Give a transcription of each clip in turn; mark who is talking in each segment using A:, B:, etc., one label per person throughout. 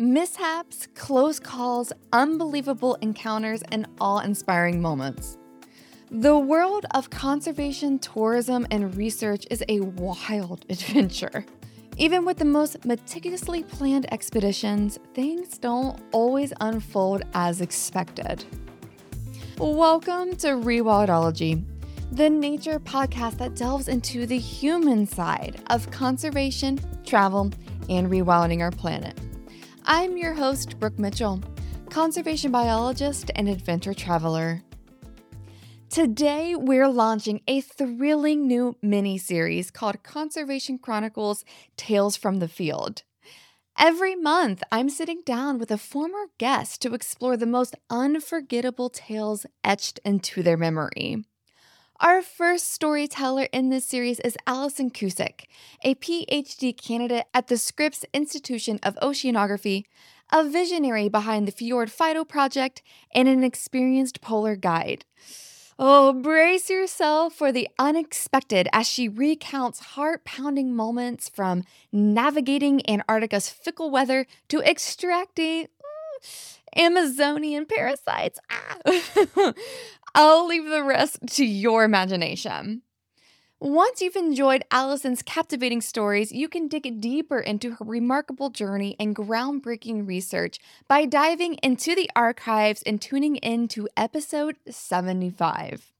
A: mishaps, close calls, unbelievable encounters, and awe inspiring moments. The world of conservation, tourism, and research is a wild adventure. Even with the most meticulously planned expeditions, things don't always unfold as expected. Welcome to Rewildology, the nature podcast that delves into the human side of conservation, travel, and rewilding our planet. I'm your host, Brooke Mitchell, conservation biologist and adventure traveler. Today, we're launching a thrilling new mini series called Conservation Chronicles Tales from the Field. Every month, I'm sitting down with a former guest to explore the most unforgettable tales etched into their memory. Our first storyteller in this series is Allison Cusick, a PhD candidate at the Scripps Institution of Oceanography, a visionary behind the Fjord Phyto Project, and an experienced polar guide. Oh, brace yourself for the unexpected as she recounts heart pounding moments from navigating Antarctica's fickle weather to extracting mm, Amazonian parasites. Ah. I'll leave the rest to your imagination. Once you've enjoyed Allison's captivating stories, you can dig deeper into her remarkable journey and groundbreaking research by diving into the archives and tuning in to episode 75.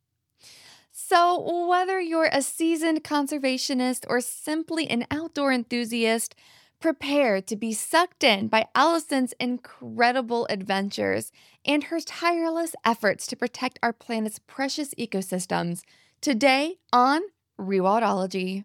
A: So, whether you're a seasoned conservationist or simply an outdoor enthusiast, prepare to be sucked in by Allison's incredible adventures and her tireless efforts to protect our planet's precious ecosystems. Today on Rewildology.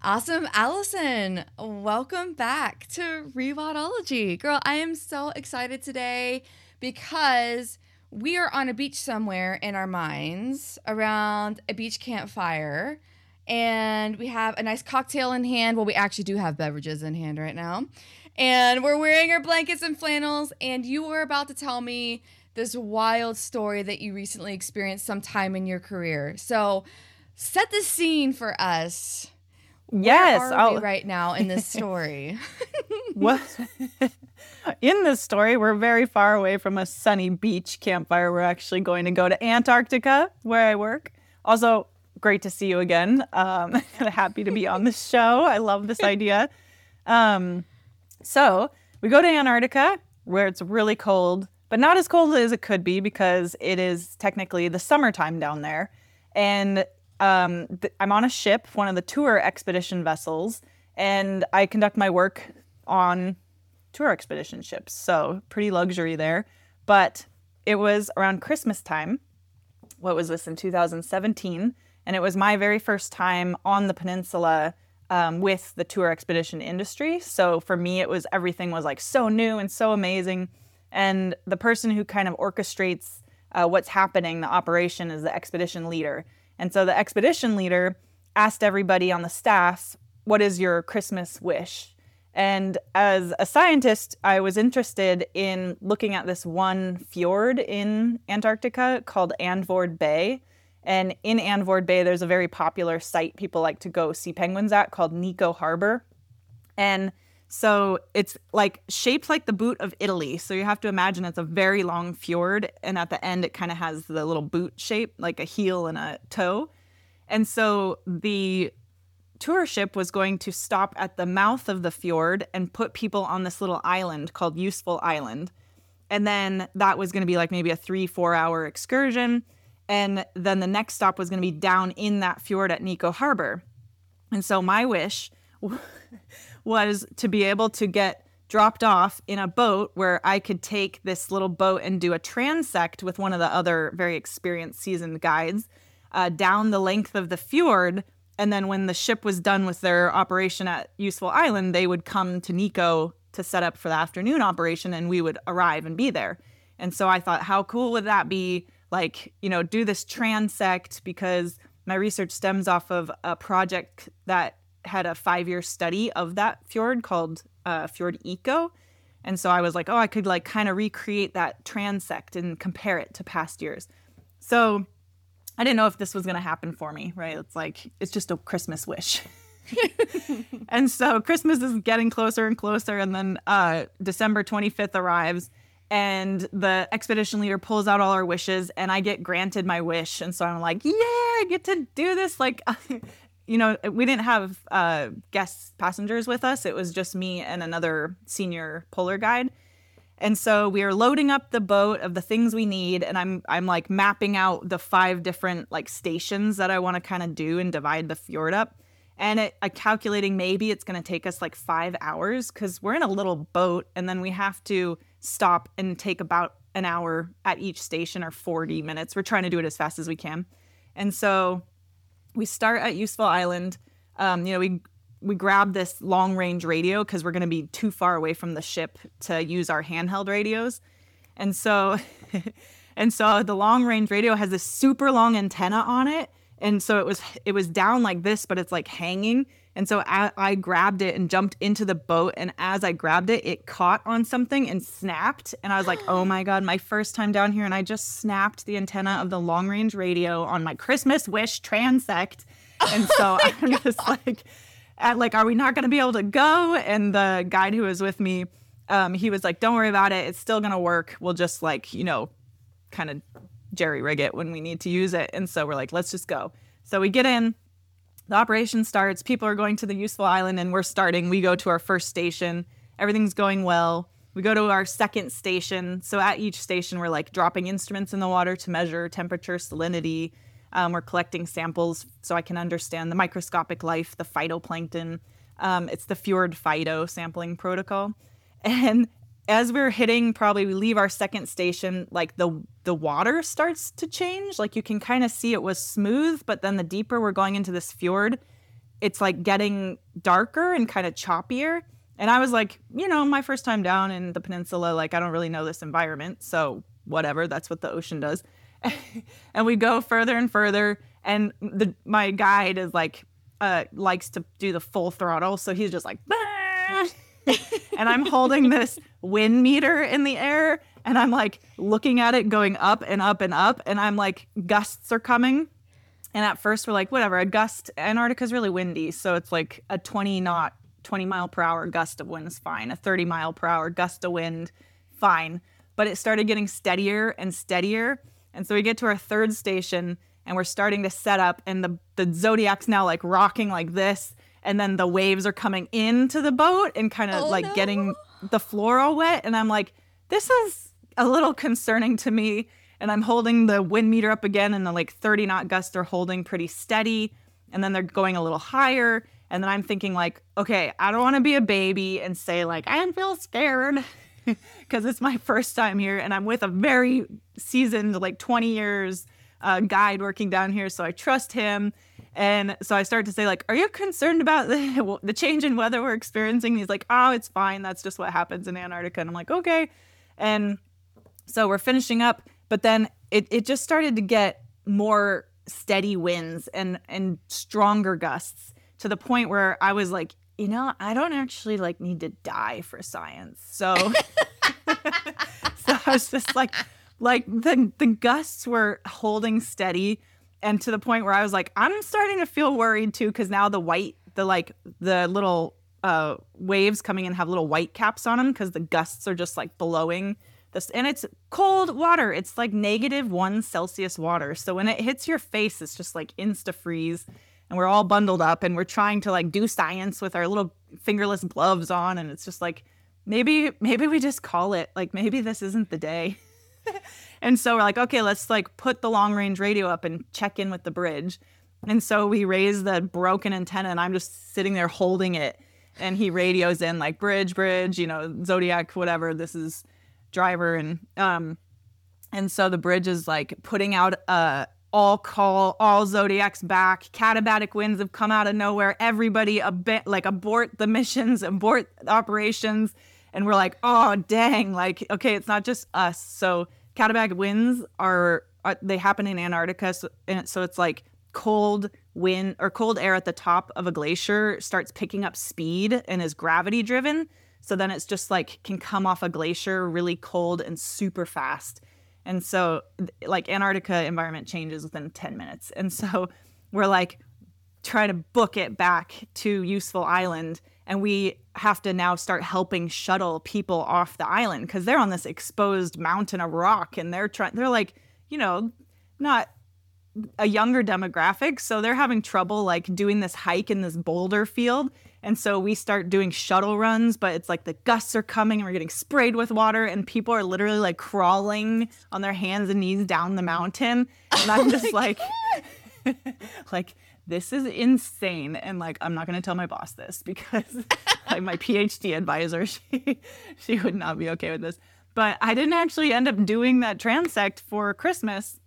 A: Awesome, Allison. Welcome back to Rewildology. Girl, I am so excited today because we are on a beach somewhere in our minds around a beach campfire. And we have a nice cocktail in hand. Well, we actually do have beverages in hand right now. And we're wearing our blankets and flannels. And you were about to tell me this wild story that you recently experienced sometime in your career. So, set the scene for us.
B: Yes,
A: Where are we right now in this story?
B: what? in this story, we're very far away from a sunny beach campfire. We're actually going to go to Antarctica, where I work. Also, great to see you again. Um, happy to be on the show. I love this idea. Um, so we go to Antarctica, where it's really cold but not as cold as it could be because it is technically the summertime down there. And um, th- I'm on a ship, one of the tour expedition vessels, and I conduct my work on tour expedition ships. So pretty luxury there. But it was around Christmas time. What was this in 2017? And it was my very first time on the peninsula um, with the tour expedition industry. So for me, it was everything was like so new and so amazing and the person who kind of orchestrates uh, what's happening, the operation, is the expedition leader. And so the expedition leader asked everybody on the staff, What is your Christmas wish? And as a scientist, I was interested in looking at this one fjord in Antarctica called Andvord Bay. And in Andvord Bay, there's a very popular site people like to go see penguins at called Neko Harbor. And so it's like shaped like the boot of Italy. So you have to imagine it's a very long fjord, and at the end it kind of has the little boot shape, like a heel and a toe. And so the tour ship was going to stop at the mouth of the fjord and put people on this little island called Useful Island. And then that was going to be like maybe a three, four hour excursion. And then the next stop was going to be down in that fjord at Neko Harbor. And so my wish was to be able to get dropped off in a boat where I could take this little boat and do a transect with one of the other very experienced seasoned guides uh, down the length of the fjord. And then when the ship was done with their operation at Useful Island, they would come to Neko to set up for the afternoon operation and we would arrive and be there. And so I thought, how cool would that be? Like, you know, do this transect because my research stems off of a project that had a five year study of that fjord called uh, Fjord Eco. And so I was like, oh, I could like kind of recreate that transect and compare it to past years. So I didn't know if this was going to happen for me, right? It's like, it's just a Christmas wish. and so Christmas is getting closer and closer. And then uh, December 25th arrives, and the expedition leader pulls out all our wishes, and I get granted my wish. And so I'm like, yeah, I get to do this. Like, you know, we didn't have uh, guest passengers with us, it was just me and another senior polar guide. And so we are loading up the boat of the things we need, and I'm I'm like mapping out the five different like stations that I want to kind of do and divide the fjord up. And it, uh, calculating maybe it's going to take us like five hours because we're in a little boat, and then we have to stop and take about an hour at each station or 40 minutes. We're trying to do it as fast as we can. And so we start at Useful Island. Um, you know, we we grab this long range radio because we're going to be too far away from the ship to use our handheld radios. And so, and so the long range radio has this super long antenna on it. And so it was it was down like this, but it's like hanging. And so I, I grabbed it and jumped into the boat. And as I grabbed it, it caught on something and snapped. And I was like, oh my God, my first time down here. And I just snapped the antenna of the long range radio on my Christmas wish transect. And so oh I'm just like, at like, are we not going to be able to go? And the guide who was with me, um, he was like, don't worry about it. It's still going to work. We'll just like, you know, kind of jerry rig it when we need to use it. And so we're like, let's just go. So we get in, the operation starts. People are going to the useful island and we're starting. We go to our first station. Everything's going well. We go to our second station. So at each station, we're like dropping instruments in the water to measure temperature, salinity, um, we're collecting samples so I can understand the microscopic life, the phytoplankton. Um, it's the Fjord Phyto sampling protocol. And as we're hitting, probably we leave our second station, like the the water starts to change. Like you can kind of see it was smooth, but then the deeper we're going into this fjord, it's like getting darker and kind of choppier. And I was like, you know, my first time down in the peninsula, like I don't really know this environment, so whatever. That's what the ocean does. and we go further and further and the my guide is like uh likes to do the full throttle so he's just like and i'm holding this wind meter in the air and i'm like looking at it going up and up and up and i'm like gusts are coming and at first we're like whatever a gust antarctica's really windy so it's like a 20 knot 20 mile per hour gust of wind is fine a 30 mile per hour gust of wind fine but it started getting steadier and steadier and so we get to our third station and we're starting to set up, and the, the Zodiac's now like rocking like this. And then the waves are coming into the boat and kind of oh, like no. getting the floor all wet. And I'm like, this is a little concerning to me. And I'm holding the wind meter up again, and the like 30 knot gusts are holding pretty steady. And then they're going a little higher. And then I'm thinking, like, okay, I don't want to be a baby and say, like, I feel scared because it's my first time here and I'm with a very seasoned, like 20 years uh, guide working down here. So I trust him. And so I started to say, like, are you concerned about the, the change in weather we're experiencing? he's like, oh, it's fine. That's just what happens in Antarctica. And I'm like, okay. And so we're finishing up, but then it, it just started to get more steady winds and, and stronger gusts to the point where I was like, you know, I don't actually like need to die for science. So so I was just like like the the gusts were holding steady and to the point where I was like I'm starting to feel worried too cuz now the white the like the little uh waves coming in have little white caps on them cuz the gusts are just like blowing this and it's cold water. It's like negative 1 Celsius water. So when it hits your face it's just like insta freeze and we're all bundled up and we're trying to like do science with our little fingerless gloves on and it's just like maybe maybe we just call it like maybe this isn't the day and so we're like okay let's like put the long range radio up and check in with the bridge. And so we raise the broken antenna and i'm just sitting there holding it. And he radios in like bridge bridge you know zodiac whatever this is driver. And um and so the bridge is like putting out a all call all zodiacs back. Katabatic winds have come out of nowhere. Everybody a bit like abort the missions abort operations and we're like oh dang like okay it's not just us so katabatic winds are, are they happen in antarctica so, so it's like cold wind or cold air at the top of a glacier starts picking up speed and is gravity driven so then it's just like can come off a glacier really cold and super fast and so, like, Antarctica environment changes within 10 minutes. And so, we're like try to book it back to Useful Island. And we have to now start helping shuttle people off the island because they're on this exposed mountain of rock and they're trying, they're like, you know, not a younger demographic. So they're having trouble like doing this hike in this boulder field. And so we start doing shuttle runs, but it's like the gusts are coming and we're getting sprayed with water, and people are literally like crawling on their hands and knees down the mountain. Oh and I'm just like, like, this is insane. And like, I'm not going to tell my boss this because like my PhD advisor, she, she would not be okay with this. But I didn't actually end up doing that transect for Christmas.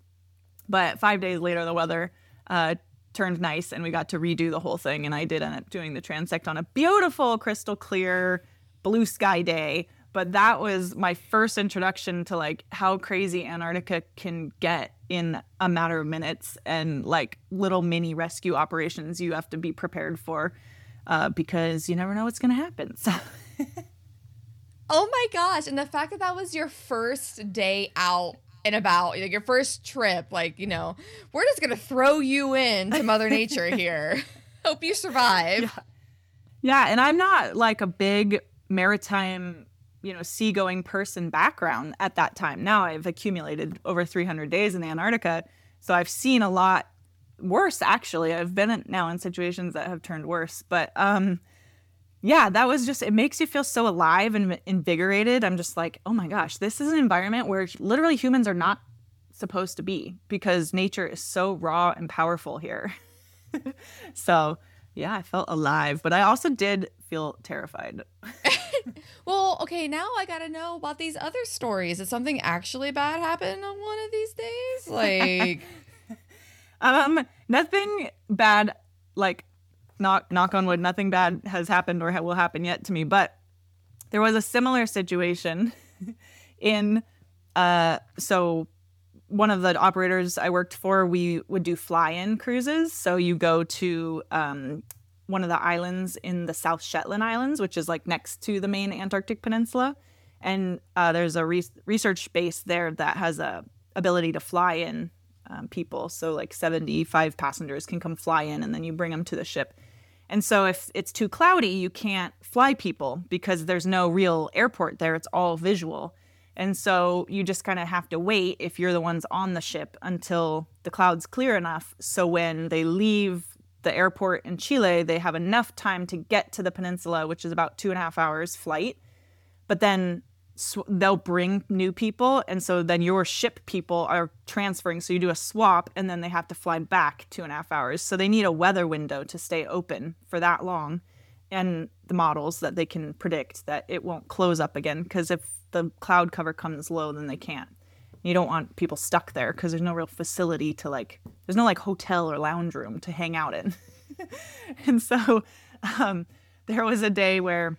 B: But five days later, the weather uh, turned nice and we got to redo the whole thing. And I did end up doing the transect on a beautiful, crystal clear, blue sky day. But that was my first introduction to like how crazy Antarctica can get in a matter of minutes and like little mini rescue operations you have to be prepared for uh, because you never know what's going to happen. So.
A: oh my gosh. And the fact that that was your first day out and about like your first trip like you know we're just gonna throw you in to mother nature here hope you survive
B: yeah. yeah and i'm not like a big maritime you know seagoing person background at that time now i've accumulated over 300 days in antarctica so i've seen a lot worse actually i've been now in situations that have turned worse but um yeah, that was just, it makes you feel so alive and invigorated. I'm just like, oh my gosh, this is an environment where literally humans are not supposed to be because nature is so raw and powerful here. so, yeah, I felt alive, but I also did feel terrified.
A: well, okay, now I got to know about these other stories. Did something actually bad happen on one of these days? Like,
B: um, nothing bad like knock knock on wood, nothing bad has happened or will happen yet to me. But there was a similar situation in uh so one of the operators I worked for, we would do fly-in cruises. So you go to um, one of the islands in the South Shetland Islands, which is like next to the main Antarctic Peninsula, and uh, there's a re- research base there that has a ability to fly in um, people. So like 75 passengers can come fly in, and then you bring them to the ship. And so if it's too cloudy, you can't fly people because there's no real airport there. It's all visual. And so you just kind of have to wait if you're the ones on the ship until the clouds clear enough. So when they leave the airport in Chile, they have enough time to get to the peninsula, which is about two and a half hours flight. But then sw- they'll bring new people and so then your ship people are transferring. So you do a swap and then they have to fly back two and a half hours. So they need a weather window to stay open for that long and the models that they can predict that it won't close up again because if the cloud cover comes low then they can't you don't want people stuck there because there's no real facility to like there's no like hotel or lounge room to hang out in and so um, there was a day where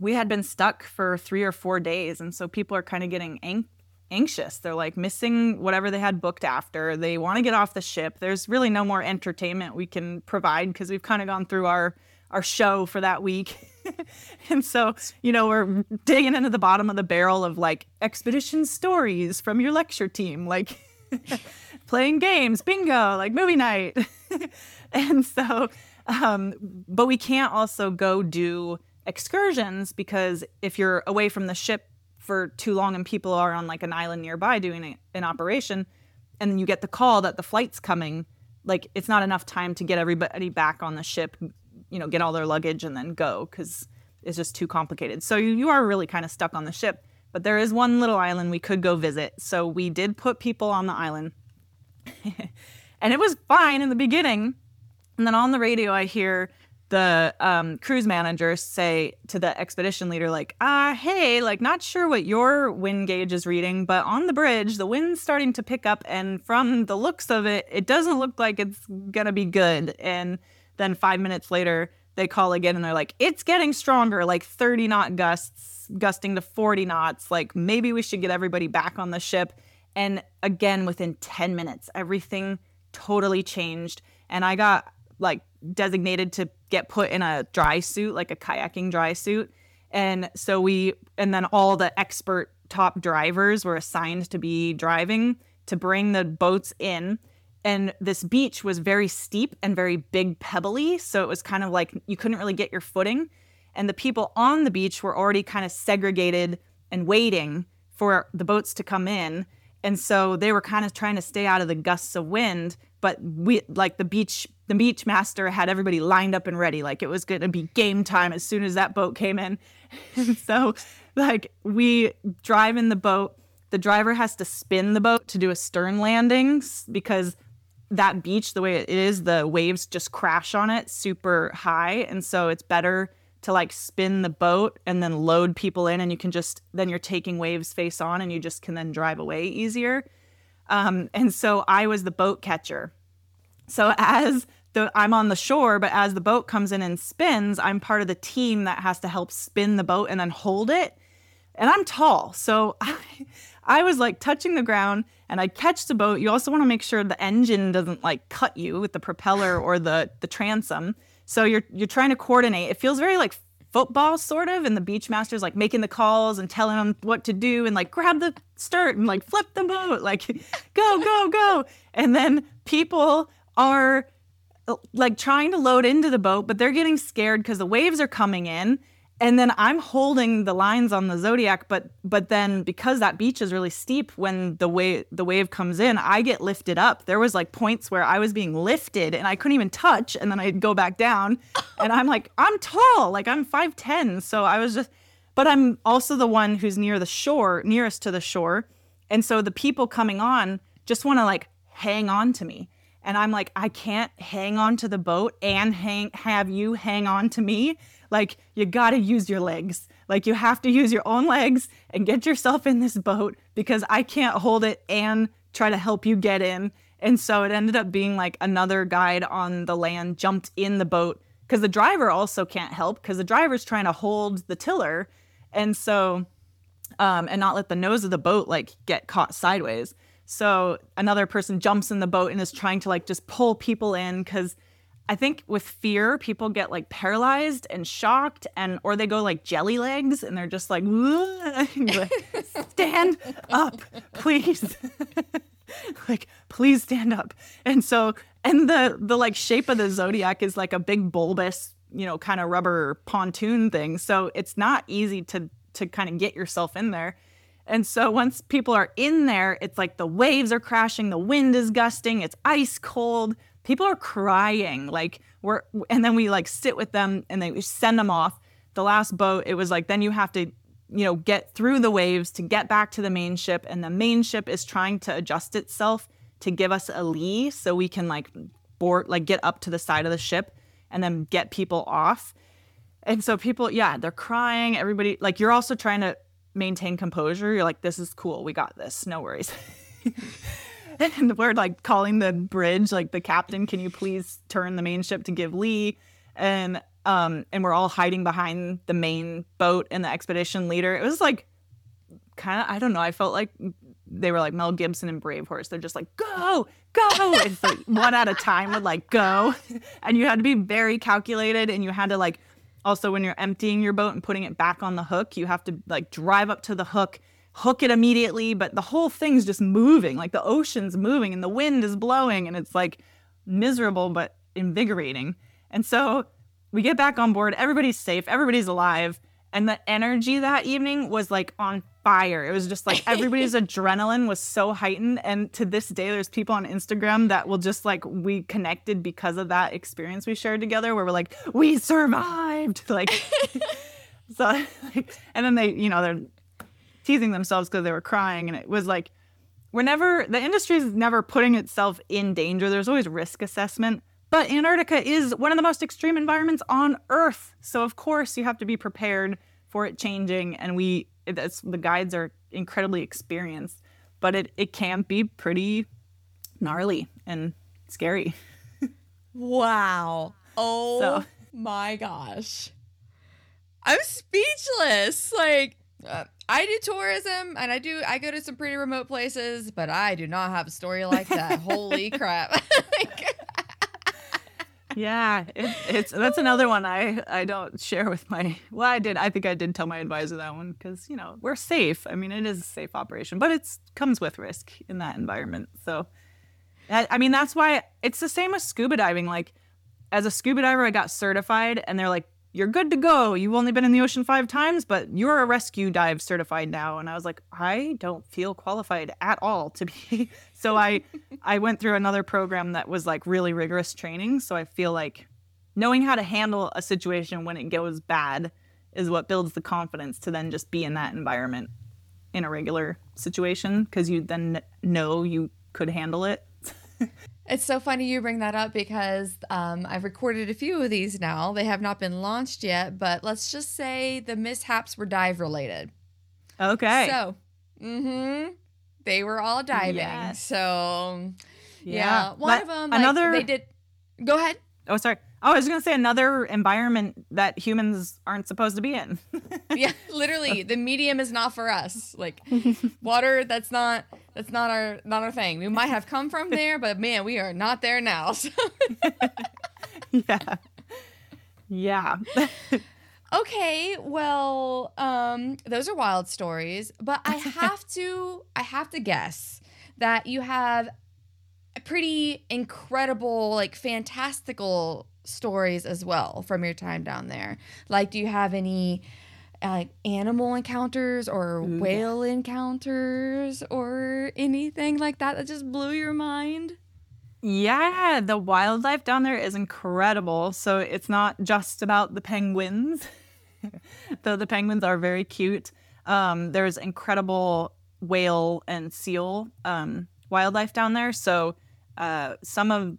B: we had been stuck for three or four days. And so people are kind of getting ang- anxious. They're like missing whatever they had booked after. They want to get off the ship. There's really no more entertainment we can provide because we've kind of gone through our our show for that week. and so, you know, we're digging into the bottom of the barrel of like expedition stories from your lecture team, like playing games, bingo, like movie night. and so, um, but we can't also go do excursions because if you're away from the ship for too long and people are on like an island nearby doing an operation and you get the call that the flight's coming like it's not enough time to get everybody back on the ship you know get all their luggage and then go because it's just too complicated so you, you are really kind of stuck on the ship but there is one little island we could go visit so we did put people on the island and it was fine in the beginning and then on the radio i hear the um, cruise manager say to the expedition leader, like, ah, hey, like, not sure what your wind gauge is reading, but on the bridge, the wind's starting to pick up. And from the looks of it, it doesn't look like it's going to be good. And then five minutes later, they call again and they're like, it's getting stronger, like 30 knot gusts, gusting to 40 knots. Like, maybe we should get everybody back on the ship. And again, within 10 minutes, everything totally changed. And I got like designated to get put in a dry suit, like a kayaking dry suit. And so we, and then all the expert top drivers were assigned to be driving to bring the boats in. And this beach was very steep and very big pebbly so it was kind of like you couldn't really get your footing. And the people on the beach were already kind of segregated and waiting for the boats to come in. And so they were kind of trying to stay out of the gusts of wind but we like the beach the beach master had everybody lined up and ready. Like it was going to be game time as soon as that boat came in. And so like we drive in the boat. The driver has to spin the boat to do a stern landing because that beach, the way it is, the waves just crash on it super high. And so it's better to like spin the boat and then load people in and you can just then you're taking waves face on and you just can then drive away easier. Um, and so I was the boat catcher. So as the I'm on the shore, but as the boat comes in and spins, I'm part of the team that has to help spin the boat and then hold it. And I'm tall, so I, I was like touching the ground and I catch the boat. You also want to make sure the engine doesn't like cut you with the propeller or the the transom. So you're you're trying to coordinate. It feels very like football sort of and the beach master's like making the calls and telling them what to do and like grab the start and like flip the boat like go go go and then people are like trying to load into the boat but they're getting scared because the waves are coming in and then I'm holding the lines on the zodiac, but but then because that beach is really steep, when the wave the wave comes in, I get lifted up. There was like points where I was being lifted and I couldn't even touch, and then I'd go back down, and I'm like I'm tall, like I'm five ten, so I was just, but I'm also the one who's near the shore, nearest to the shore, and so the people coming on just want to like hang on to me. And I'm like, I can't hang on to the boat and hang have you hang on to me like, you gotta use your legs. Like, you have to use your own legs and get yourself in this boat because I can't hold it and try to help you get in. And so it ended up being like another guide on the land jumped in the boat because the driver also can't help because the driver's trying to hold the tiller. And so, um, and not let the nose of the boat like get caught sideways. So another person jumps in the boat and is trying to like just pull people in because I think with fear, people get like paralyzed and shocked, and or they go like jelly legs, and they're just like, stand up, please, like please stand up. And so, and the the like shape of the zodiac is like a big bulbous, you know, kind of rubber pontoon thing. So it's not easy to to kind of get yourself in there. And so once people are in there, it's like the waves are crashing, the wind is gusting, it's ice cold. People are crying like we're and then we like sit with them and they we send them off. The last boat it was like then you have to you know get through the waves to get back to the main ship and the main ship is trying to adjust itself to give us a lee so we can like board like get up to the side of the ship and then get people off. And so people yeah they're crying everybody like you're also trying to maintain composure you're like this is cool we got this no worries and we're like calling the bridge, like the captain, can you please turn the main ship to give Lee? And um, and we're all hiding behind the main boat and the expedition leader. It was like kind of I don't know. I felt like they were like Mel Gibson and Braveheart. They're just like go, go. It's like one at a time would like go, and you had to be very calculated, and you had to like also when you're emptying your boat and putting it back on the hook, you have to like drive up to the hook hook it immediately, but the whole thing's just moving, like the ocean's moving and the wind is blowing, and it's like miserable but invigorating. And so we get back on board, everybody's safe, everybody's alive, and the energy that evening was like on fire. It was just like everybody's adrenaline was so heightened. And to this day, there's people on Instagram that will just like, we connected because of that experience we shared together where we're like, we survived. Like, so, like, and then they, you know, they're teasing themselves because they were crying. And it was like, we're never, the industry is never putting itself in danger. There's always risk assessment. But Antarctica is one of the most extreme environments on Earth. So, of course, you have to be prepared for it changing. And we, the guides are incredibly experienced, but it, it can be pretty gnarly and scary.
A: wow. Oh so. my gosh. I'm speechless. Like, uh, I do tourism and I do I go to some pretty remote places, but I do not have a story like that. Holy crap.
B: yeah, it, it's that's another one I I don't share with my well I did I think I did tell my advisor that one because you know we're safe. I mean it is a safe operation, but it's comes with risk in that environment. So I, I mean, that's why it's the same with scuba diving. Like, as a scuba diver, I got certified, and they're like, "You're good to go. You've only been in the ocean five times, but you're a rescue dive certified now." And I was like, "I don't feel qualified at all to be." so I, I went through another program that was like really rigorous training. So I feel like knowing how to handle a situation when it goes bad is what builds the confidence to then just be in that environment in a regular situation because you then know you could handle it.
A: it's so funny you bring that up because um, I've recorded a few of these now. They have not been launched yet, but let's just say the mishaps were dive related.
B: Okay.
A: So, mm-hmm, they were all diving. Yes. So, yeah, yeah. one of them, like, another. They did. Go ahead.
B: Oh, sorry. Oh, I was gonna say another environment that humans aren't supposed to be in.
A: yeah, literally, the medium is not for us. Like water, that's not that's not our not our thing. We might have come from there, but man, we are not there now. So.
B: yeah, yeah.
A: okay, well, um, those are wild stories, but I have to I have to guess that you have pretty incredible, like fantastical stories as well from your time down there. Like, do you have any like uh, animal encounters or Ooh, whale yeah. encounters or anything like that that just blew your mind?
B: Yeah, the wildlife down there is incredible. So it's not just about the penguins, though the penguins are very cute. Um, there's incredible whale and seal um, wildlife down there. So uh, some of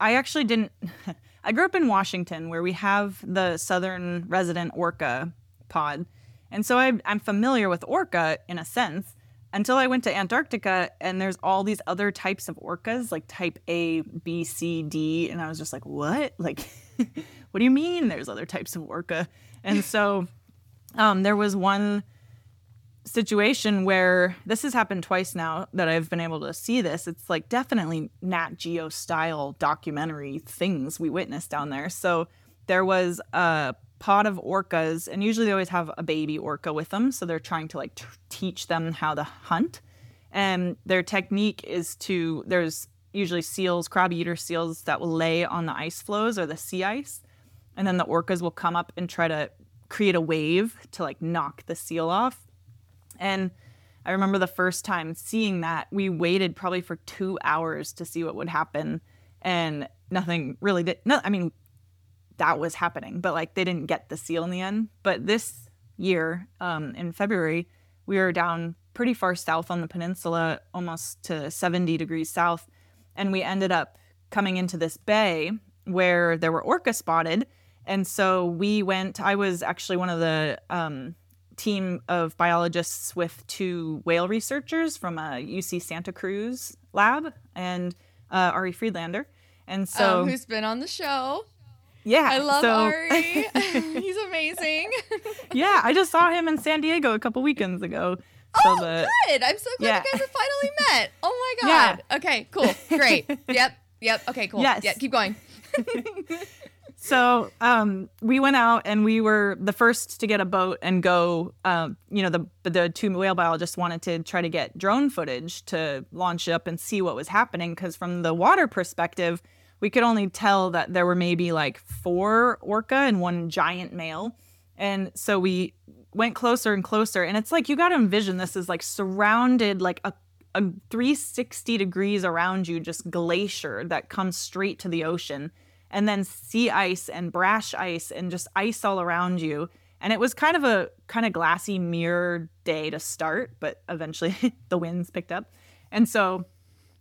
B: I actually didn't. I grew up in Washington where we have the southern resident orca pod. And so I, I'm familiar with orca in a sense until I went to Antarctica and there's all these other types of orcas, like type A, B, C, D. And I was just like, what? Like, what do you mean there's other types of orca? And so um, there was one situation where this has happened twice now that I've been able to see this. It's like definitely Nat Geo style documentary things we witnessed down there. So there was a pod of orcas, and usually they always have a baby orca with them. So they're trying to like t- teach them how to hunt. And their technique is to, there's usually seals, crab eater seals that will lay on the ice floes or the sea ice. And then the orcas will come up and try to create a wave to like knock the seal off and I remember the first time seeing that, we waited probably for two hours to see what would happen. And nothing really did. No, I mean, that was happening, but like they didn't get the seal in the end. But this year, um, in February, we were down pretty far south on the peninsula, almost to 70 degrees south. And we ended up coming into this bay where there were orca spotted. And so we went, I was actually one of the um, team of biologists with two whale researchers from a UC Santa Cruz lab and uh, Ari Friedlander. And so,
A: um, who's been on the show?
B: Yeah,
A: I love so, Ari. He's amazing.
B: yeah, I just saw him in San Diego a couple weekends ago.
A: So oh, the, good! I'm so glad yeah. you guys have finally met. Oh my god. Yeah. Okay, cool, great. Yep, yep. Okay, cool. Yes. Yeah, keep going.
B: So um, we went out and we were the first to get a boat and go. Um, you know, the the two whale biologists wanted to try to get drone footage to launch up and see what was happening because from the water perspective, we could only tell that there were maybe like four orca and one giant male, and so we went closer and closer. And it's like you got to envision this is like surrounded like a a 360 degrees around you, just glacier that comes straight to the ocean and then sea ice and brash ice and just ice all around you. And it was kind of a kind of glassy mirror day to start, but eventually the winds picked up. And so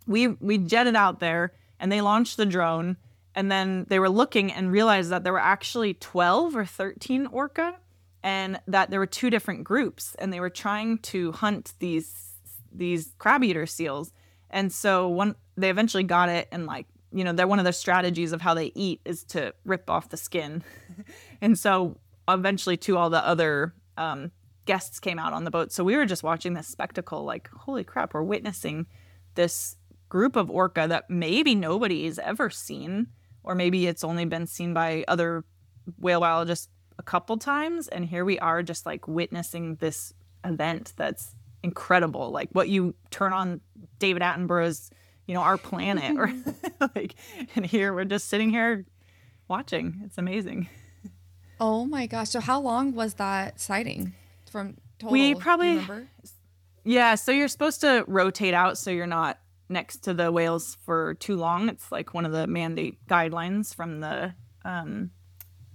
B: we we jetted out there and they launched the drone and then they were looking and realized that there were actually 12 or 13 orca and that there were two different groups and they were trying to hunt these these crab eater seals. And so one they eventually got it and like you know, they're one of their strategies of how they eat is to rip off the skin. and so eventually, to all the other um, guests came out on the boat. So we were just watching this spectacle, like, holy crap, we're witnessing this group of orca that maybe nobody's ever seen, or maybe it's only been seen by other whale biologists a couple times. And here we are just like witnessing this event that's incredible. Like what you turn on David Attenborough's you know, our planet or like and here we're just sitting here watching. It's amazing.
A: Oh my gosh. So how long was that sighting from total?
B: We probably? Yeah, so you're supposed to rotate out so you're not next to the whales for too long. It's like one of the mandate guidelines from the um,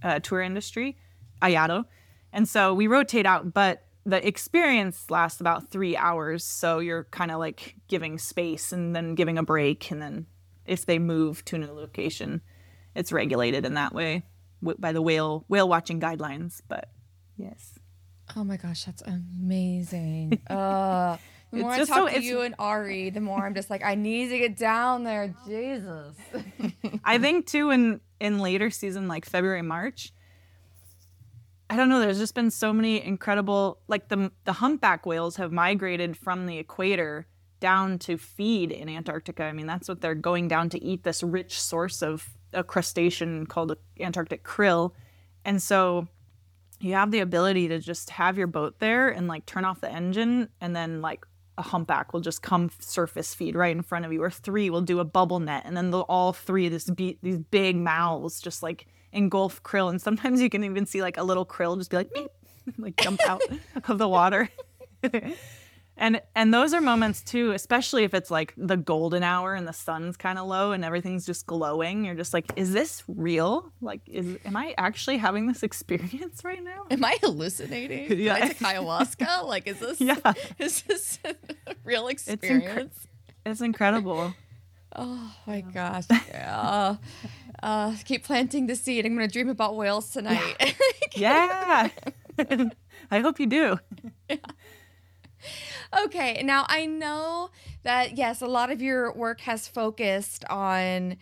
B: uh, tour industry, IAATO. And so we rotate out, but the experience lasts about three hours. So you're kind of like giving space and then giving a break. And then if they move to a new location, it's regulated in that way by the whale whale watching guidelines. But yes.
A: Oh my gosh, that's amazing. Uh, the more I talk
B: so-
A: to you and Ari, the more I'm just like, I need to get down there. Jesus.
B: I think too in in later season like February March. I don't know. There's just been so many incredible like the the humpback whales have migrated from the equator down to feed in Antarctica. I mean that's what they're going down to eat this rich source of a crustacean called Antarctic krill, and so you have the ability to just have your boat there and like turn off the engine and then like a humpback will just come surface feed right in front of you or three will do a bubble net and then all three this be- these big mouths just like engulf krill and sometimes you can even see like a little krill just be like meep, like jump out of the water and and those are moments too especially if it's like the golden hour and the sun's kind of low and everything's just glowing you're just like is this real like is am i actually having this experience right now
A: Am I hallucinating?
B: Yeah.
A: I take ayahuasca? like, is this,
B: Yeah.
A: is this a real experience?
B: it's incredible
A: Oh my gosh. Yeah. Uh, keep planting the seed. I'm going to dream about whales tonight.
B: yeah i hope you do
A: Okay, now I know that yes, a lot of your work has focused on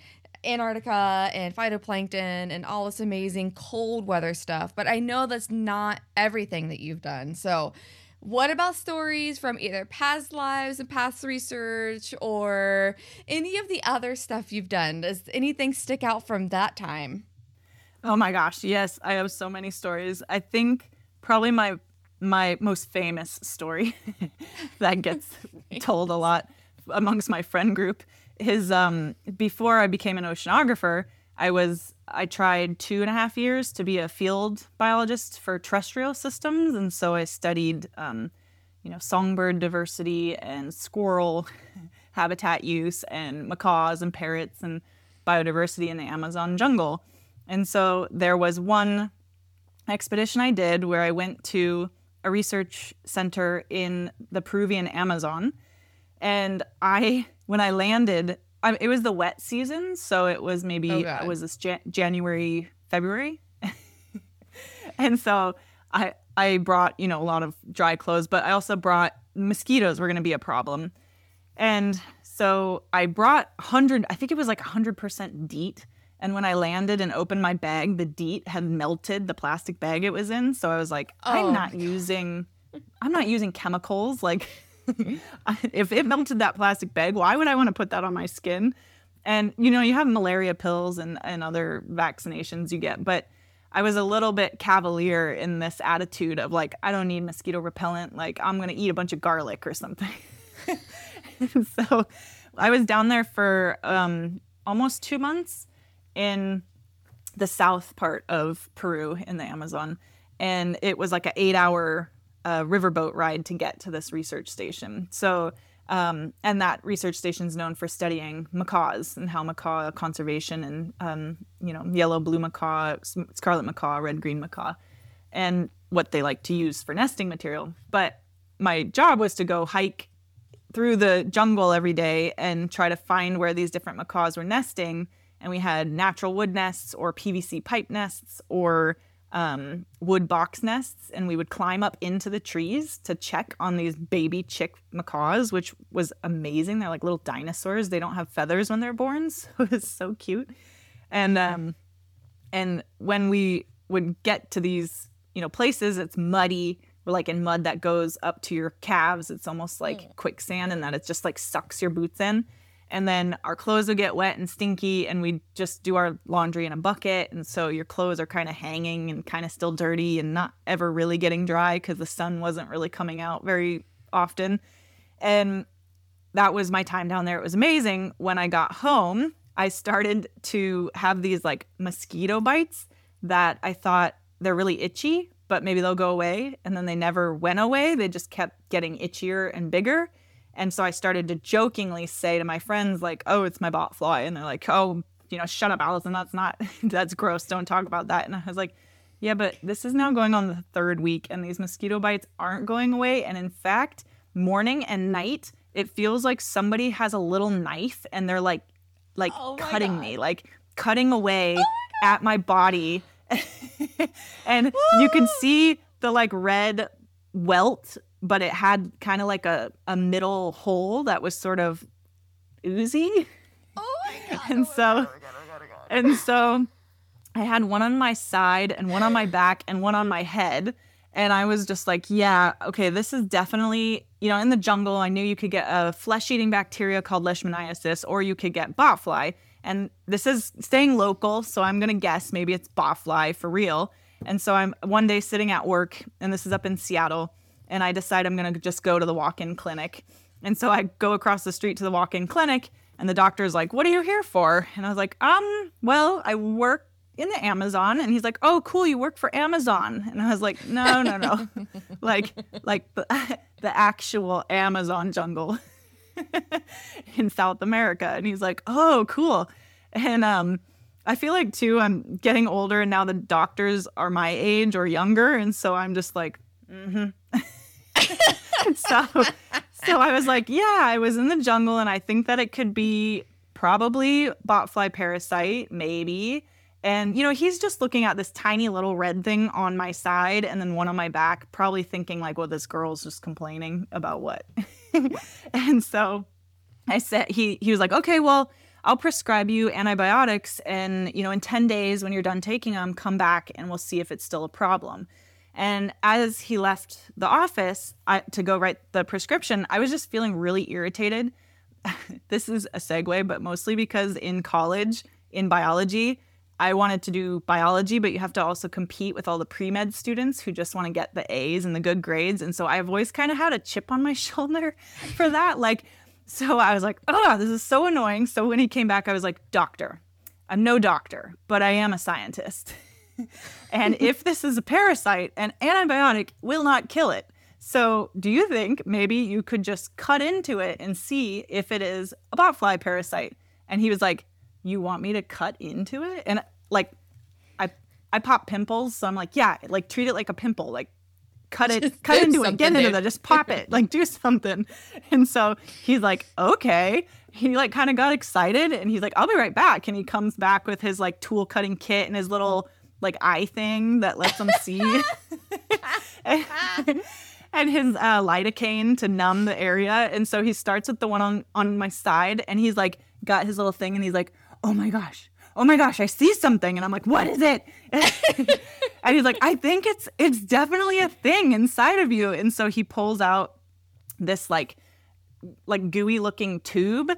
A: Antarctica and phytoplankton and all this amazing cold weather stuff, but I know that's not everything that you've done. So, what about stories from either past lives and past research or any of the other stuff you've done? Does anything stick out from that time?
B: Oh my gosh, yes, I have so many stories. I think probably my my most famous story that gets told a lot amongst my friend group is um before I became an oceanographer, I was I tried two and a half years to be a field biologist for terrestrial systems, and so I studied um, you know songbird diversity and squirrel habitat use and macaws and parrots and biodiversity in the Amazon jungle. And so there was one expedition I did where I went to a research center in the Peruvian Amazon. And I, when I landed, I, it was the wet season. So it was maybe,
A: Oh,
B: it was this Jan- January, February. and so I, I brought, you know, a lot of dry clothes, but I also brought mosquitoes were going to be a problem. And so I brought 100, I think it was like 100% DEET. And when I landed and opened my bag, the DEET had melted the plastic bag it was in. So I was like,
A: Oh.
B: I'm not using, I'm not using chemicals. Like, if it melted that plastic bag, why would I want to put that on my skin? And you know, you have malaria pills and, and other vaccinations you get, but I was a little bit cavalier in this attitude of like, I don't need mosquito repellent. Like, I'm going to eat a bunch of garlic or something. So I was down there for um, almost two months in the south part of Peru in the Amazon. And it was like an eight hour uh, riverboat ride to get to this research station. So, um, and that research station is known for studying macaws and how macaw conservation and, um, you know, yellow, blue macaw, scarlet macaw, red, green macaw, and what they like to use for nesting material. But my job was to go hike through the jungle every day and try to find where these different macaws were nesting. And we had natural wood nests or PVC pipe nests or um, wood box nests. And we would climb up into the trees to check on these baby chick macaws, which was amazing. They're like little dinosaurs. They don't have feathers when they're born. So it's so cute. And um, and when we would get to these you know places it's muddy we're like in mud that goes up to your calves it's almost like quicksand and that it just like sucks your boots in and then our clothes would get wet and stinky and we'd just do our laundry in a bucket and so your clothes are kind of hanging and kind of still dirty and not ever really getting dry because the sun wasn't really coming out very often and that was my time down there. It was amazing. When I got home, I started to have these like mosquito bites that I thought they're really itchy, but maybe they'll go away. And then they never went away. They just kept getting itchier and bigger. And so I started to jokingly say to my friends, like, oh, it's my bot fly. And they're like, oh, you know, shut up, Allison. That's not, that's gross. Don't talk about that. And I was like, yeah, but this is now going on the third week and these mosquito bites aren't going away. And in fact, morning and night, it feels like somebody has a little knife and they're like, like
A: Oh
B: cutting
A: God.
B: me, like cutting away at my body. and you can see the like red welt, but it had kind of like a, a middle hole that was sort of oozy.
A: Oh my god.
B: And so, and so I had one on my side and one on my back and one on my head. And I was just like, yeah, okay, this is definitely, you know, in the jungle, I knew you could get a flesh eating bacteria called leishmaniasis or you could get botfly. And this is staying local. So I'm going to guess maybe it's botfly for real. And so I'm one day sitting at work, and this is up in Seattle, and I decide I'm going to just go to the walk in clinic. And so I go across the street to the walk in clinic, and the doctor's like, What are you here for? And I was like, Um, well, I work in the Amazon. And he's like, Oh, cool, you work for Amazon. And I was like, No, no, no. like, like the, the actual Amazon jungle in South America. And he's like, Oh, cool. And um, I feel like too, I'm getting older and now the doctors are my age or younger. And so I'm just like, mm-hmm. so so I was like, yeah, I was in the jungle and I think that it could be probably botfly parasite, maybe. And you know, he's just looking at this tiny little red thing on my side and then one on my back, probably thinking like, well, this girl's just complaining about what. and so I said he he was like, "Okay, well, I'll prescribe you antibiotics and, you know, in 10 days when you're done taking them, come back and we'll see if it's still a problem." And as he left the office I, to go write the prescription, I was just feeling really irritated. this is a segue, but mostly because in college, in biology, I wanted to do biology, but you have to also compete with all the pre med students who just want to get the A's and the good grades. And so I've always kind of had a chip on my shoulder for that. Like, so I was like, oh, this is so annoying. So when he came back, I was like, doctor, I'm no doctor, but I am a scientist. and if this is a parasite, an antibiotic will not kill it. So, do you think maybe you could just cut into it and see if it is a botfly parasite? And he was like, "You want me to cut into it?" And like, I I pop pimples, so I'm like, "Yeah, like treat it like a pimple, like cut it,
A: Just
B: cut into it, get into
A: dude.
B: it, just pop it, like do something." And so he's like, "Okay." He like kind of got excited, and he's like, "I'll be right back." And he comes back with his like tool cutting kit and his little like eye thing that lets him see. and his uh, lidocaine to numb the area. And so he starts with the one on, on my side and he's like, got his little thing and he's like, oh my gosh, oh my gosh, I see something. And I'm like, what is it? and he's like, I think it's, it's definitely a thing inside of you. And so he pulls out this like, like gooey looking tube.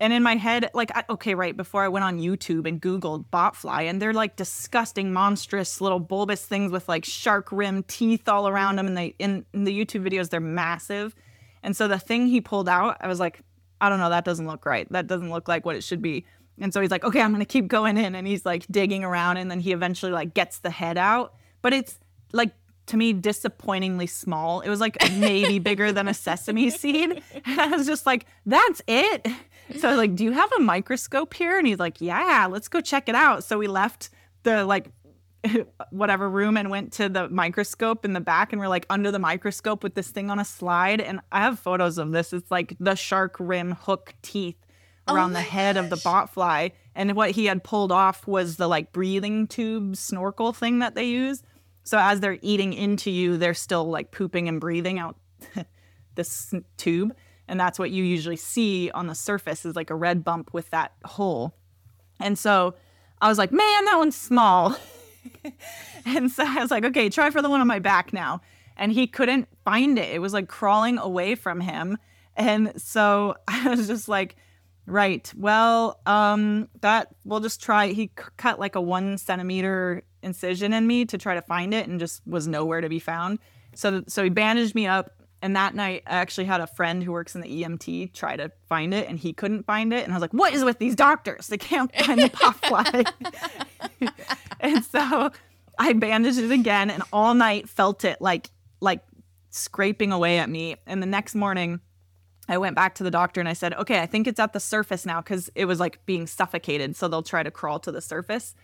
B: And in my head, like, I, okay, right before I went on YouTube and Googled botfly, and they're like disgusting, monstrous little bulbous things with like shark rim teeth all around them. And they in, in the YouTube videos, they're massive. And so the thing he pulled out, I was like, I don't know, that doesn't look right. That doesn't look like what it should be. And so he's like, okay, I'm gonna keep going in, and he's like digging around, and then he eventually like gets the head out. But it's like to me disappointingly small. It was like maybe bigger than a sesame seed. And I was just like, that's it. So I was like, do you have a microscope here? And he's like, yeah, let's go check it out. So we left the like whatever room and went to the microscope in the back and we're like under the microscope with this thing on a slide and I have photos of this. It's like the shark rim hook teeth oh around the
A: my
B: head of the botfly and what he had pulled off was the like breathing tube snorkel thing that they use. So as they're eating into you, they're still like pooping and breathing out this tube. And that's what you usually see on the surface is like a red bump with that hole. And so I was like, man, that one's small. and so I was like, okay, try for the one on my back now. And he couldn't find it. It was like crawling away from him. And so I was just like, right, well, um, that we'll just try. He c- cut like a one centimeter incision in me to try to find it and just was nowhere to be found. So, so he bandaged me up And that night, I actually had a friend who works in the EMT try to find it, and he couldn't find it. And I was like, "What is with these doctors? They can't find the bot fly." and so I bandaged it again, and all night felt it like like scraping away at me. And the next morning, I went back to the doctor and I said, "Okay, I think it's at the surface now because it was like being suffocated, so they'll try to crawl to the surface."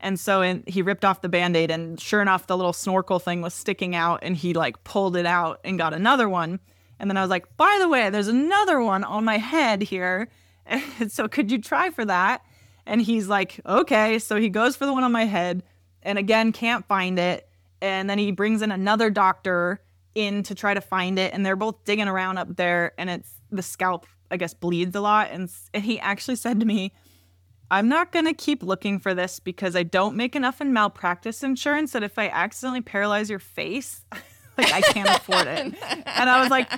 B: And so in, he ripped off the band-aid and sure enough the little snorkel thing was sticking out and he like pulled it out and got another one. And then I was like, "By the way, there's another one on my head here. So could you try for that?" And he's like, "Okay." So he goes for the one on my head and again can't find it. And then he brings in another doctor in to try to find it and they're both digging around up there and it's the scalp I guess bleeds a lot and, and he actually said to me, I'm not going to keep looking for this because I don't make enough in malpractice insurance that if I accidentally paralyze your face, like I can't afford it. And I was like,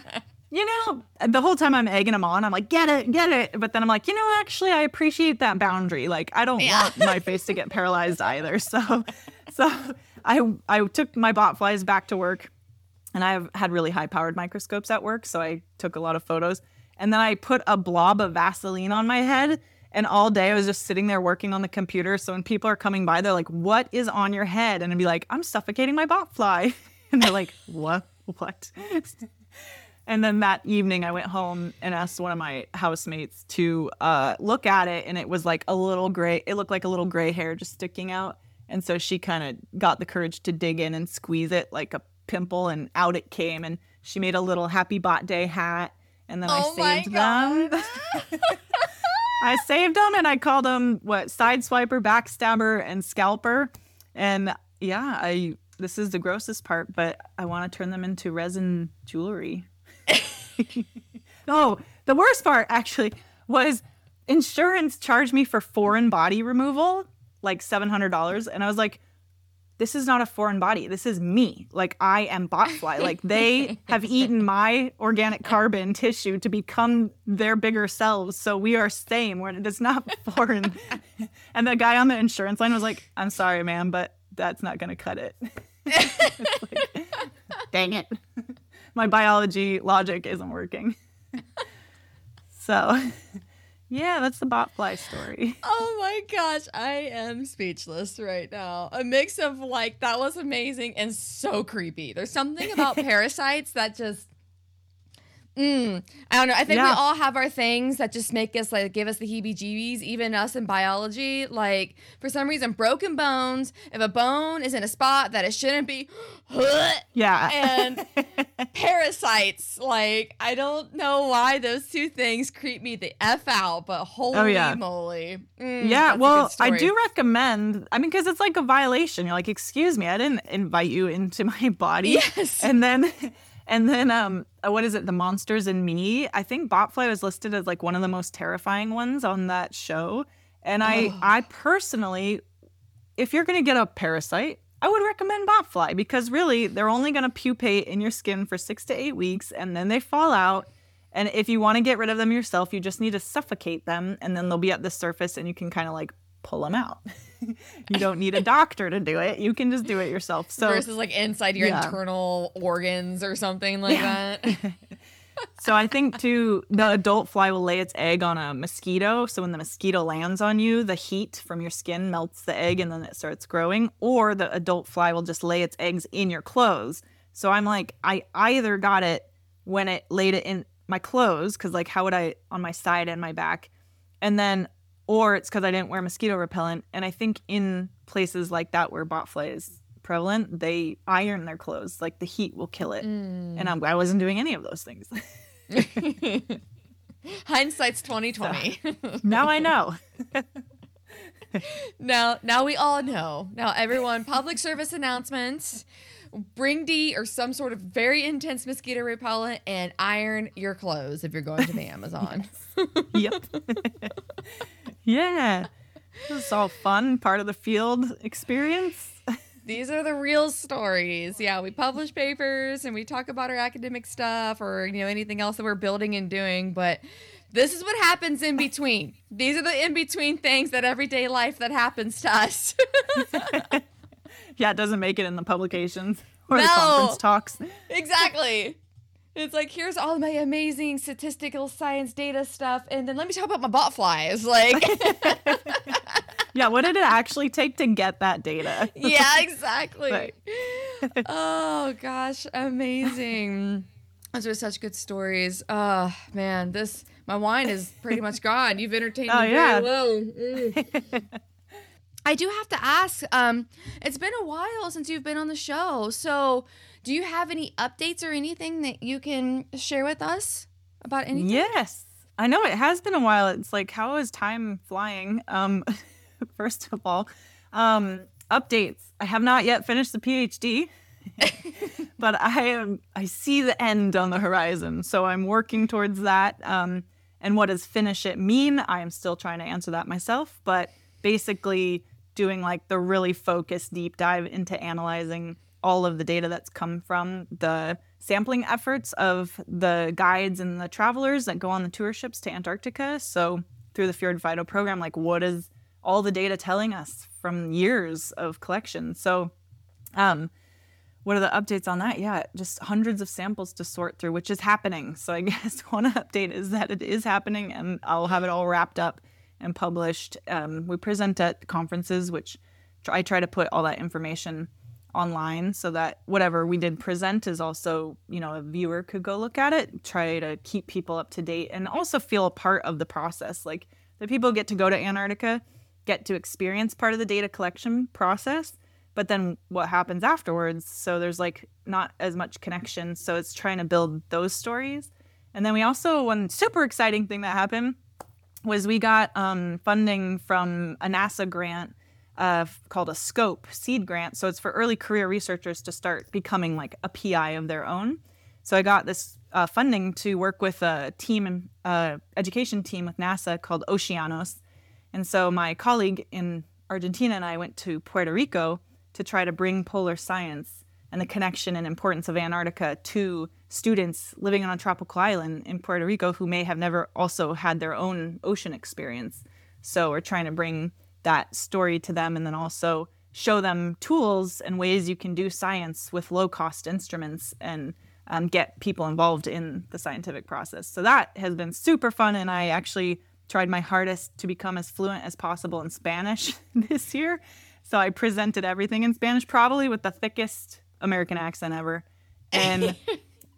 B: you know, the whole time I'm egging him on, I'm like, get it, get it. But then I'm like, you know, actually, I appreciate that boundary. Like, I don't yeah. want my face to get paralyzed either. So, so I I took my bot flies back to work, and I've had really high powered microscopes at work, so I took a lot of photos. And then I put a blob of Vaseline on my head and all day I was just sitting there working on the computer. So when people are coming by, they're like, What is on your head? And I'd be like, I'm suffocating my bot fly. And they're like, What? What? and then that evening I went home and asked one of my housemates to uh, look at it. And it was like a little gray, it looked like a little gray hair just sticking out. And so she kind of got the courage to dig in and squeeze it like a pimple, and out it came. And she made a little happy bot day hat. And then oh I saved them. I saved them and I called them what sideswiper, backstabber, and scalper. And yeah, I this is the grossest part, but I want to turn them into resin jewelry. oh, the worst part actually was insurance charged me for foreign body removal, like seven hundred dollars, and I was like, this is not a foreign body. This is me. Like I am botfly. Like they have eaten my organic carbon tissue to become their bigger selves. So we are same. We're, it's not foreign. and the guy on the insurance line was like, "I'm sorry, ma'am, but that's not going to cut it." like, Dang it. My biology logic isn't working. so yeah, that's the botfly story.
A: Oh my gosh, I am speechless right now. A mix of like that was amazing and so creepy. There's something about parasites that just Mm, I don't know. I think yeah. we all have our things that just make us like give us the heebie-jeebies. Even us in biology, like for some reason, broken bones. If a bone is in a spot that it shouldn't be,
B: yeah,
A: and parasites. Like I don't know why those two things creep me the f out, but holy oh, yeah. moly,
B: mm, yeah. Well, I do recommend. I mean, because it's like a violation. You're like, excuse me, I didn't invite you into my body.
A: Yes,
B: and then. And then, um, uh, what is it? The Monsters and Me. I think Botfly was listed as like one of the most terrifying ones on that show. And I, oh. I personally, if you're gonna get a parasite, I would recommend Botfly because really they're only gonna pupate in your skin for six to eight weeks, and then they fall out. And if you want to get rid of them yourself, you just need to suffocate them, and then they'll be at the surface, and you can kind of like pull them out. you don't need a doctor to do it. You can just do it yourself. So
A: versus like inside your yeah. internal organs or something like yeah. that.
B: so I think too the adult fly will lay its egg on a mosquito. So when the mosquito lands on you, the heat from your skin melts the egg and then it starts growing. Or the adult fly will just lay its eggs in your clothes. So I'm like, I either got it when it laid it in my clothes, because like how would I on my side and my back? And then or it's because I didn't wear mosquito repellent. And I think in places like that where botfly is prevalent, they iron their clothes. Like the heat will kill it. Mm. And I'm, I was not doing any of those things.
A: Hindsight's twenty twenty.
B: So, now I know.
A: now, now we all know. Now, everyone, public service announcements bring DEET or some sort of very intense mosquito repellent and iron your clothes if you're going to the Amazon.
B: yep. Yeah. This is all fun, part of the field experience.
A: These are the real stories. Yeah, we publish papers and we talk about our academic stuff or you know anything else that we're building and doing, but this is what happens in between. These are the in between things that everyday life that happens to us.
B: yeah, it doesn't make it in the publications or no. the conference talks.
A: Exactly. It's like here's all my amazing statistical science data stuff, and then let me talk about my bot flies. Like,
B: yeah, what did it actually take to get that data?
A: yeah, exactly. oh gosh, amazing. Those are such good stories. Oh man, this my wine is pretty much gone. You've entertained
B: Oh,
A: me
B: yeah.
A: very well. Mm. I do have to ask. Um, it's been a while since you've been on the show. So, do you have any updates or anything that you can share with us about anything?
B: Yes. I know it has been a while. It's like how is time flying? Um first of all, um updates. I have not yet finished the PhD. but I am I see the end on the horizon. So I'm working towards that. Um and what does finish it mean? I am still trying to answer that myself, but basically doing like the really focused deep dive into analyzing all of the data that's come from the sampling efforts of the guides and the travelers that go on the tour ships to Antarctica. So through the Fjord Phyto program, like what is all the data telling us from years of collection? So um, what are the updates on that? Yeah, just hundreds of samples to sort through, which is happening. So I guess one update is that it is happening, and I'll have it all wrapped up and published. Um, we present at conferences, which I try to put all that information online so that whatever we did present is also, you know, a viewer could go look at it, try to keep people up to date, and also feel a part of the process. Like the people get to go to Antarctica, get to experience part of the data collection process but then what happens afterwards so there's like not as much connection so it's trying to build those stories and then we also one super exciting thing that happened was we got um, funding from a nasa grant uh, called a scope seed grant. So it's for early career researchers to start becoming like a pi of their own. So i got this uh, funding to work with a team uh, education team with nasa called oceanos. And so my colleague in argentina and i went to puerto rico to try to bring polar science and the connection and importance of Antarctica to students living on a tropical island in Puerto Rico who may have never also had their own ocean experience. So we're trying to bring that story to them and then also show them tools and ways you can do science with low cost instruments and um, get people involved in the scientific process. So that has been super fun. And I actually tried my hardest to become as fluent as possible in Spanish this year. So I presented everything in Spanish, probably with the thickest American accent ever. And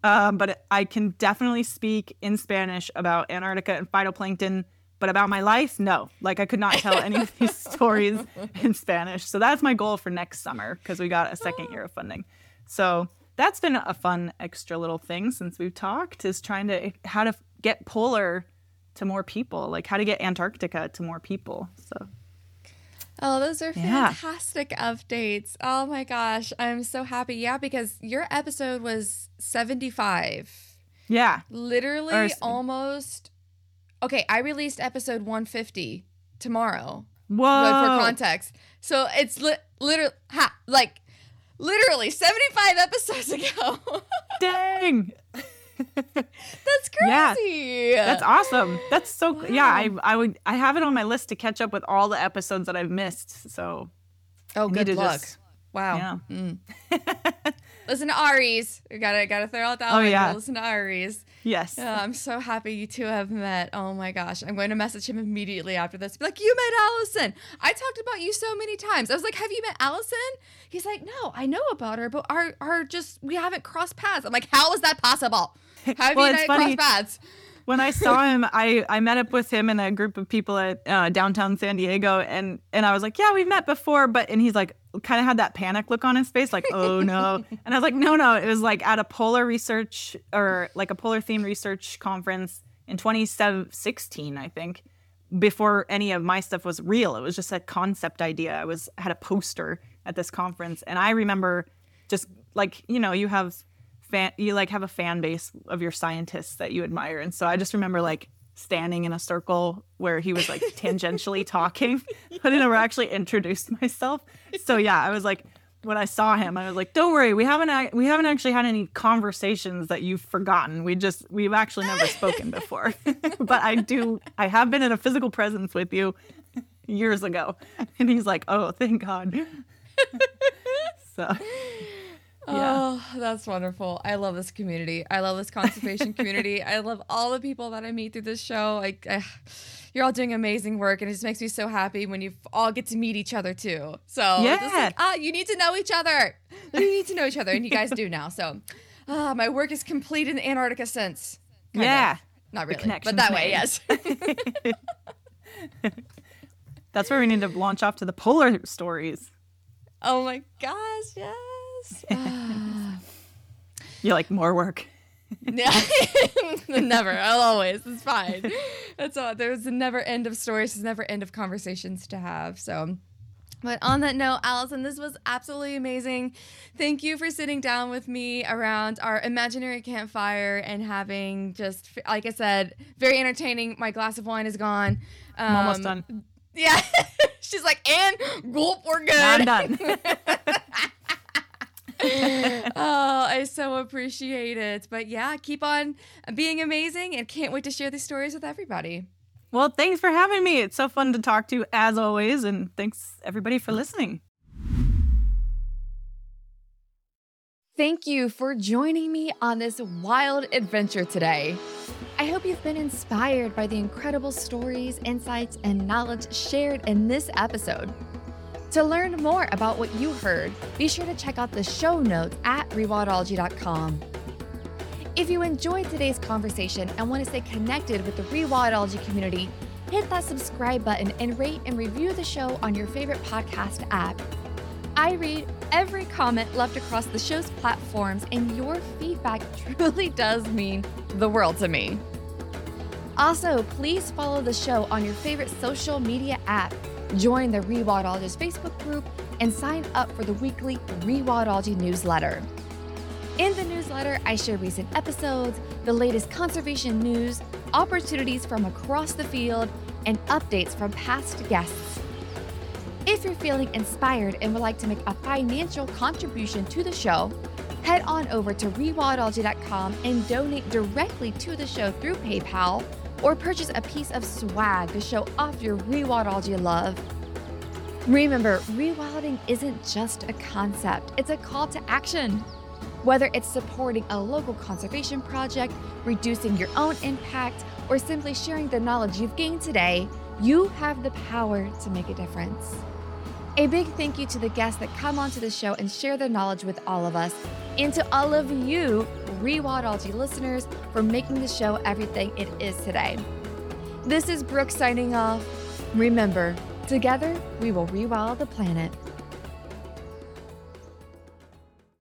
B: um, but I can definitely speak in Spanish about Antarctica and phytoplankton. But about my life, no. Like I could not tell any of these stories in Spanish. So that's my goal for next summer because we got a second year of funding. So that's been a fun extra little thing since we've talked is trying to how to get polar to more people, like how to get Antarctica to more people. So
A: Oh, those are
B: Yeah.
A: fantastic updates. Oh my gosh, I'm so happy. Yeah, because your episode was 75.
B: yeah,
A: Literally
B: Or-
A: almost. Okay, I released episode 150 tomorrow.
B: whoa,
A: But for context. So it's li- literally ha, like literally 75 episodes ago.
B: dang,
A: That's crazy. Yeah.
B: that's awesome. That's so yeah. I I would I have it on my list to catch up with all the episodes that I've missed. So
A: oh,
B: I
A: good luck.
B: just-
A: wow.
B: yeah.
A: Mm. Listen to Ari's. We gotta gotta throw out that
B: Oh,
A: one.
B: yeah.
A: Listen to Ari's.
B: Yes,
A: Yeah, I'm so happy you two have met. Oh my gosh. I'm going to message him immediately after this. Be like, you met Allison. I talked about you so many times. I was like, have you met Allison? He's like, no, I know about her, but our our just we haven't crossed paths. I'm like, how is that possible? How have
B: Well,
A: you not crossed paths?
B: when I saw him, I, I met up with him and a group of people at uh, downtown San Diego, and and I was like, yeah, we've met before, but and he's like, kind of had that panic look on his face, like, oh no, and I was like, no, no, it was like at a polar research or like a polar theme research conference in 2016, I think, before any of my stuff was real. It was just a concept idea. I was had a poster at this conference, and I remember just like you know, you have fan you like have a fan base of your scientists that you admire and so i just remember like standing in a circle where he was like tangentially talking but i never actually introduced myself. So yeah i was like when i saw him i was like don't worry we haven't we haven't actually had any conversations that you've forgotten. We just we've actually never spoken before. But i do i have been in a physical presence with you years ago. And he's like oh thank god. So
A: Oh, that's wonderful. I love this community. I love this conservation community. I love all the people that I meet through this show. Like, I, you're all doing amazing work, and it just makes me so happy when you all get to meet each other too. So,
B: yeah,
A: like, ah, you need to know each other. You need to know each other, and you guys do now. So, ah, my work is complete in the Antarctica sense.
B: Kind yeah, of.
A: not really, but that made. way, yes.
B: That's where we need to launch off to the polar stories.
A: Oh my gosh, yes.
B: You're like more work.
A: never. I'll always. It's fine. That's all. There's a never end of stories. There's never end of conversations to have. So. But on that note, Allison, this was absolutely amazing. Thank you for sitting down with me around our imaginary campfire and having just, like I said, very entertaining. My glass of wine is gone.
B: Um, I'm almost done.
A: Yeah. She's like, and gulp, we're good.
B: I'm done
A: oh, I so appreciate it. But yeah, keep on being amazing and can't wait to share these stories with everybody.
B: Well, thanks for having me. It's so fun to talk to you as always. And thanks everybody for listening.
A: Thank you for joining me on this wild adventure today. I hope you've been inspired by the incredible stories, insights, and knowledge shared in this episode. To learn more about what you heard, be sure to check out the show notes at rewildology.com. If you enjoyed today's conversation and want to stay connected with the Rewildology community, hit that subscribe button and rate and review the show on your favorite podcast app. I read every comment left across the show's platforms, and your feedback truly does mean the world to me. Also, please follow the show on your favorite social media app Join the Rewildologist Facebook group and sign up for the weekly Rewildology newsletter. In the newsletter, I share recent episodes, the latest conservation news, opportunities from across the field, and updates from past guests. If you're feeling inspired and would like to make a financial contribution to the show, head on over to rewildology.com and donate directly to the show through PayPal or purchase a piece of swag to show off your rewildology love. Remember, rewilding isn't just a concept, it's a call to action. Whether it's supporting a local conservation project, reducing your own impact, or simply sharing the knowledge you've gained today, you have the power to make a difference. A big thank you to the guests that come onto the show and share their knowledge with all of us, and to all of you, Rewildology listeners, for making the show everything it is today. This is Brooke signing off. Remember, together we will rewild the planet.